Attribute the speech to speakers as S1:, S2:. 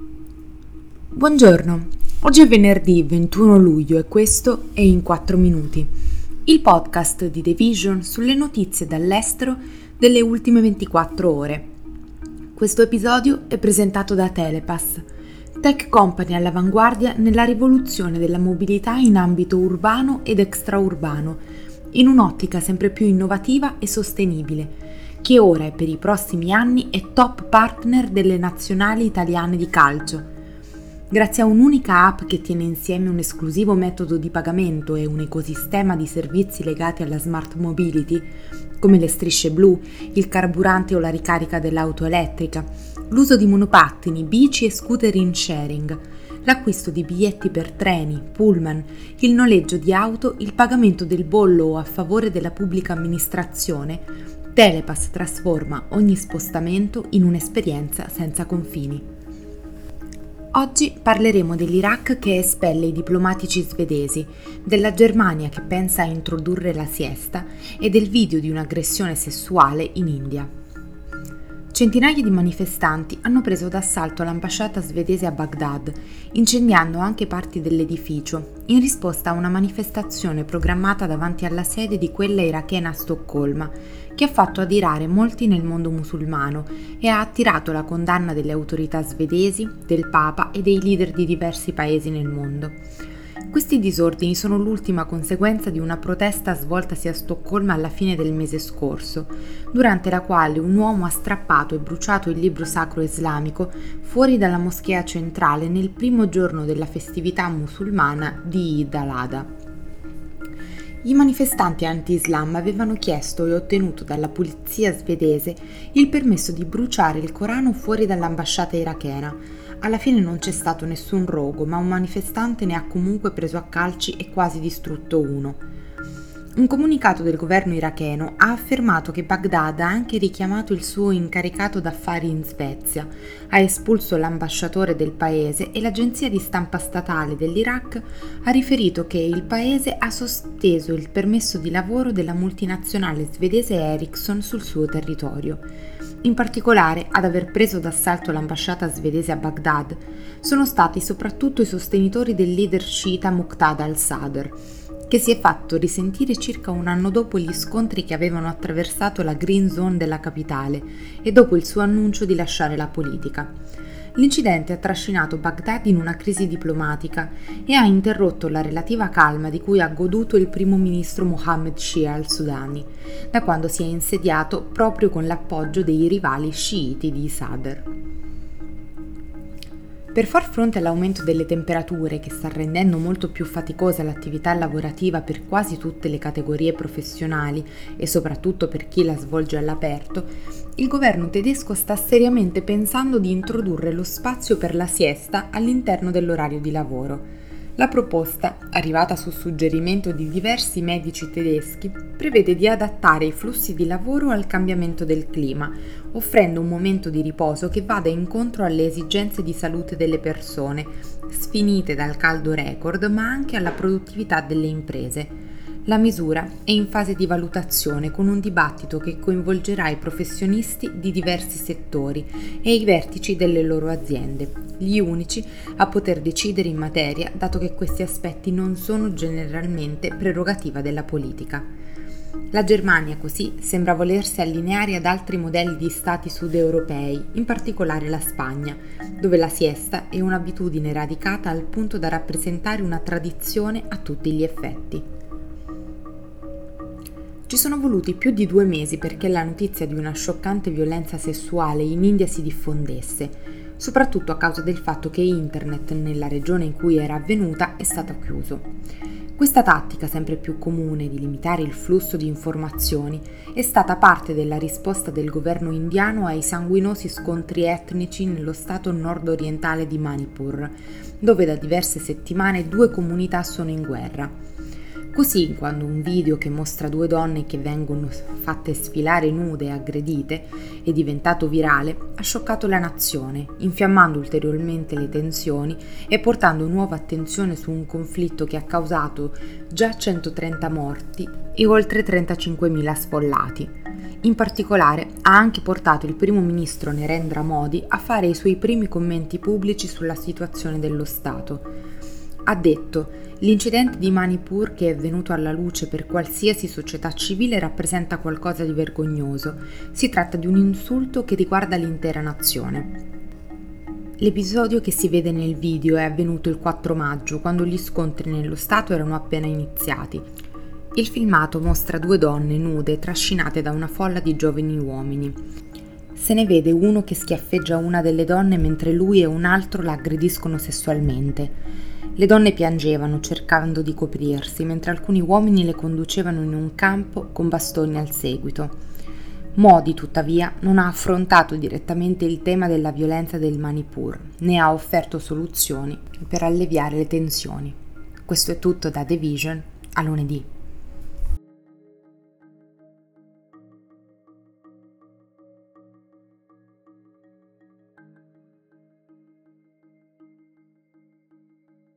S1: Buongiorno, oggi è venerdì 21 luglio e questo è In 4 Minuti, il podcast di The Vision sulle notizie dall'estero delle ultime 24 ore. Questo episodio è presentato da Telepass, tech company all'avanguardia nella rivoluzione della mobilità in ambito urbano ed extraurbano, in un'ottica sempre più innovativa e sostenibile, che ora e per i prossimi anni è top partner delle nazionali italiane di calcio. Grazie a un'unica app che tiene insieme un esclusivo metodo di pagamento e un ecosistema di servizi legati alla smart mobility, come le strisce blu, il carburante o la ricarica dell'auto elettrica, l'uso di monopattini, bici e scooter in sharing, l'acquisto di biglietti per treni, pullman, il noleggio di auto, il pagamento del bollo a favore della pubblica amministrazione, Telepass trasforma ogni spostamento in un'esperienza senza confini. Oggi parleremo dell'Iraq che espelle i diplomatici svedesi, della Germania che pensa a introdurre la siesta e del video di un'aggressione sessuale in India. Centinaia di manifestanti hanno preso d'assalto l'ambasciata svedese a Baghdad, incendiando anche parti dell'edificio, in risposta a una manifestazione programmata davanti alla sede di quella irachena a Stoccolma, che ha fatto adirare molti nel mondo musulmano e ha attirato la condanna delle autorità svedesi, del Papa e dei leader di diversi paesi nel mondo. Questi disordini sono l'ultima conseguenza di una protesta svoltasi a Stoccolma alla fine del mese scorso, durante la quale un uomo ha strappato e bruciato il libro sacro islamico fuori dalla moschea centrale nel primo giorno della festività musulmana di Id al-Adha. I manifestanti anti-Islam avevano chiesto e ottenuto dalla polizia svedese il permesso di bruciare il Corano fuori dall'ambasciata irachena, alla fine non c'è stato nessun rogo, ma un manifestante ne ha comunque preso a calci e quasi distrutto uno. Un comunicato del governo iracheno ha affermato che Baghdad ha anche richiamato il suo incaricato d'affari in Svezia, ha espulso l'ambasciatore del paese e l'agenzia di stampa statale dell'Iraq ha riferito che il paese ha sospeso il permesso di lavoro della multinazionale svedese Ericsson sul suo territorio. In particolare, ad aver preso d'assalto l'ambasciata svedese a Baghdad sono stati soprattutto i sostenitori del leader sciita Muqtada al-Sadr, che si è fatto risentire circa un anno dopo gli scontri che avevano attraversato la green zone della capitale e dopo il suo annuncio di lasciare la politica. L'incidente ha trascinato Baghdad in una crisi diplomatica e ha interrotto la relativa calma di cui ha goduto il primo ministro Mohammed Shia al-Sudani, da quando si è insediato proprio con l'appoggio dei rivali sciiti di Sadr. Per far fronte all'aumento delle temperature che sta rendendo molto più faticosa l'attività lavorativa per quasi tutte le categorie professionali e soprattutto per chi la svolge all'aperto, il governo tedesco sta seriamente pensando di introdurre lo spazio per la siesta all'interno dell'orario di lavoro la proposta, arrivata su suggerimento di diversi medici tedeschi, prevede di adattare i flussi di lavoro al cambiamento del clima, offrendo un momento di riposo che vada incontro alle esigenze di salute delle persone, sfinite dal caldo record, ma anche alla produttività delle imprese. La misura è in fase di valutazione con un dibattito che coinvolgerà i professionisti di diversi settori e i vertici delle loro aziende, gli unici a poter decidere in materia dato che questi aspetti non sono generalmente prerogativa della politica. La Germania così sembra volersi allineare ad altri modelli di stati sudeuropei, in particolare la Spagna, dove la siesta è un'abitudine radicata al punto da rappresentare una tradizione a tutti gli effetti. Ci sono voluti più di due mesi perché la notizia di una scioccante violenza sessuale in India si diffondesse, soprattutto a causa del fatto che internet nella regione in cui era avvenuta è stato chiuso. Questa tattica, sempre più comune di limitare il flusso di informazioni, è stata parte della risposta del governo indiano ai sanguinosi scontri etnici nello stato nord-orientale di Manipur, dove da diverse settimane due comunità sono in guerra. Così, quando un video che mostra due donne che vengono fatte sfilare nude e aggredite è diventato virale, ha scioccato la nazione, infiammando ulteriormente le tensioni e portando nuova attenzione su un conflitto che ha causato già 130 morti e oltre 35.000 sfollati. In particolare ha anche portato il primo ministro Narendra Modi a fare i suoi primi commenti pubblici sulla situazione dello Stato. Ha detto L'incidente di Manipur che è venuto alla luce per qualsiasi società civile rappresenta qualcosa di vergognoso. Si tratta di un insulto che riguarda l'intera nazione. L'episodio che si vede nel video è avvenuto il 4 maggio, quando gli scontri nello Stato erano appena iniziati. Il filmato mostra due donne nude trascinate da una folla di giovani uomini. Se ne vede uno che schiaffeggia una delle donne mentre lui e un altro la aggrediscono sessualmente. Le donne piangevano cercando di coprirsi, mentre alcuni uomini le conducevano in un campo con bastoni al seguito. Modi, tuttavia, non ha affrontato direttamente il tema della violenza del Manipur, né ha offerto soluzioni per alleviare le tensioni. Questo è tutto da The Vision a lunedì.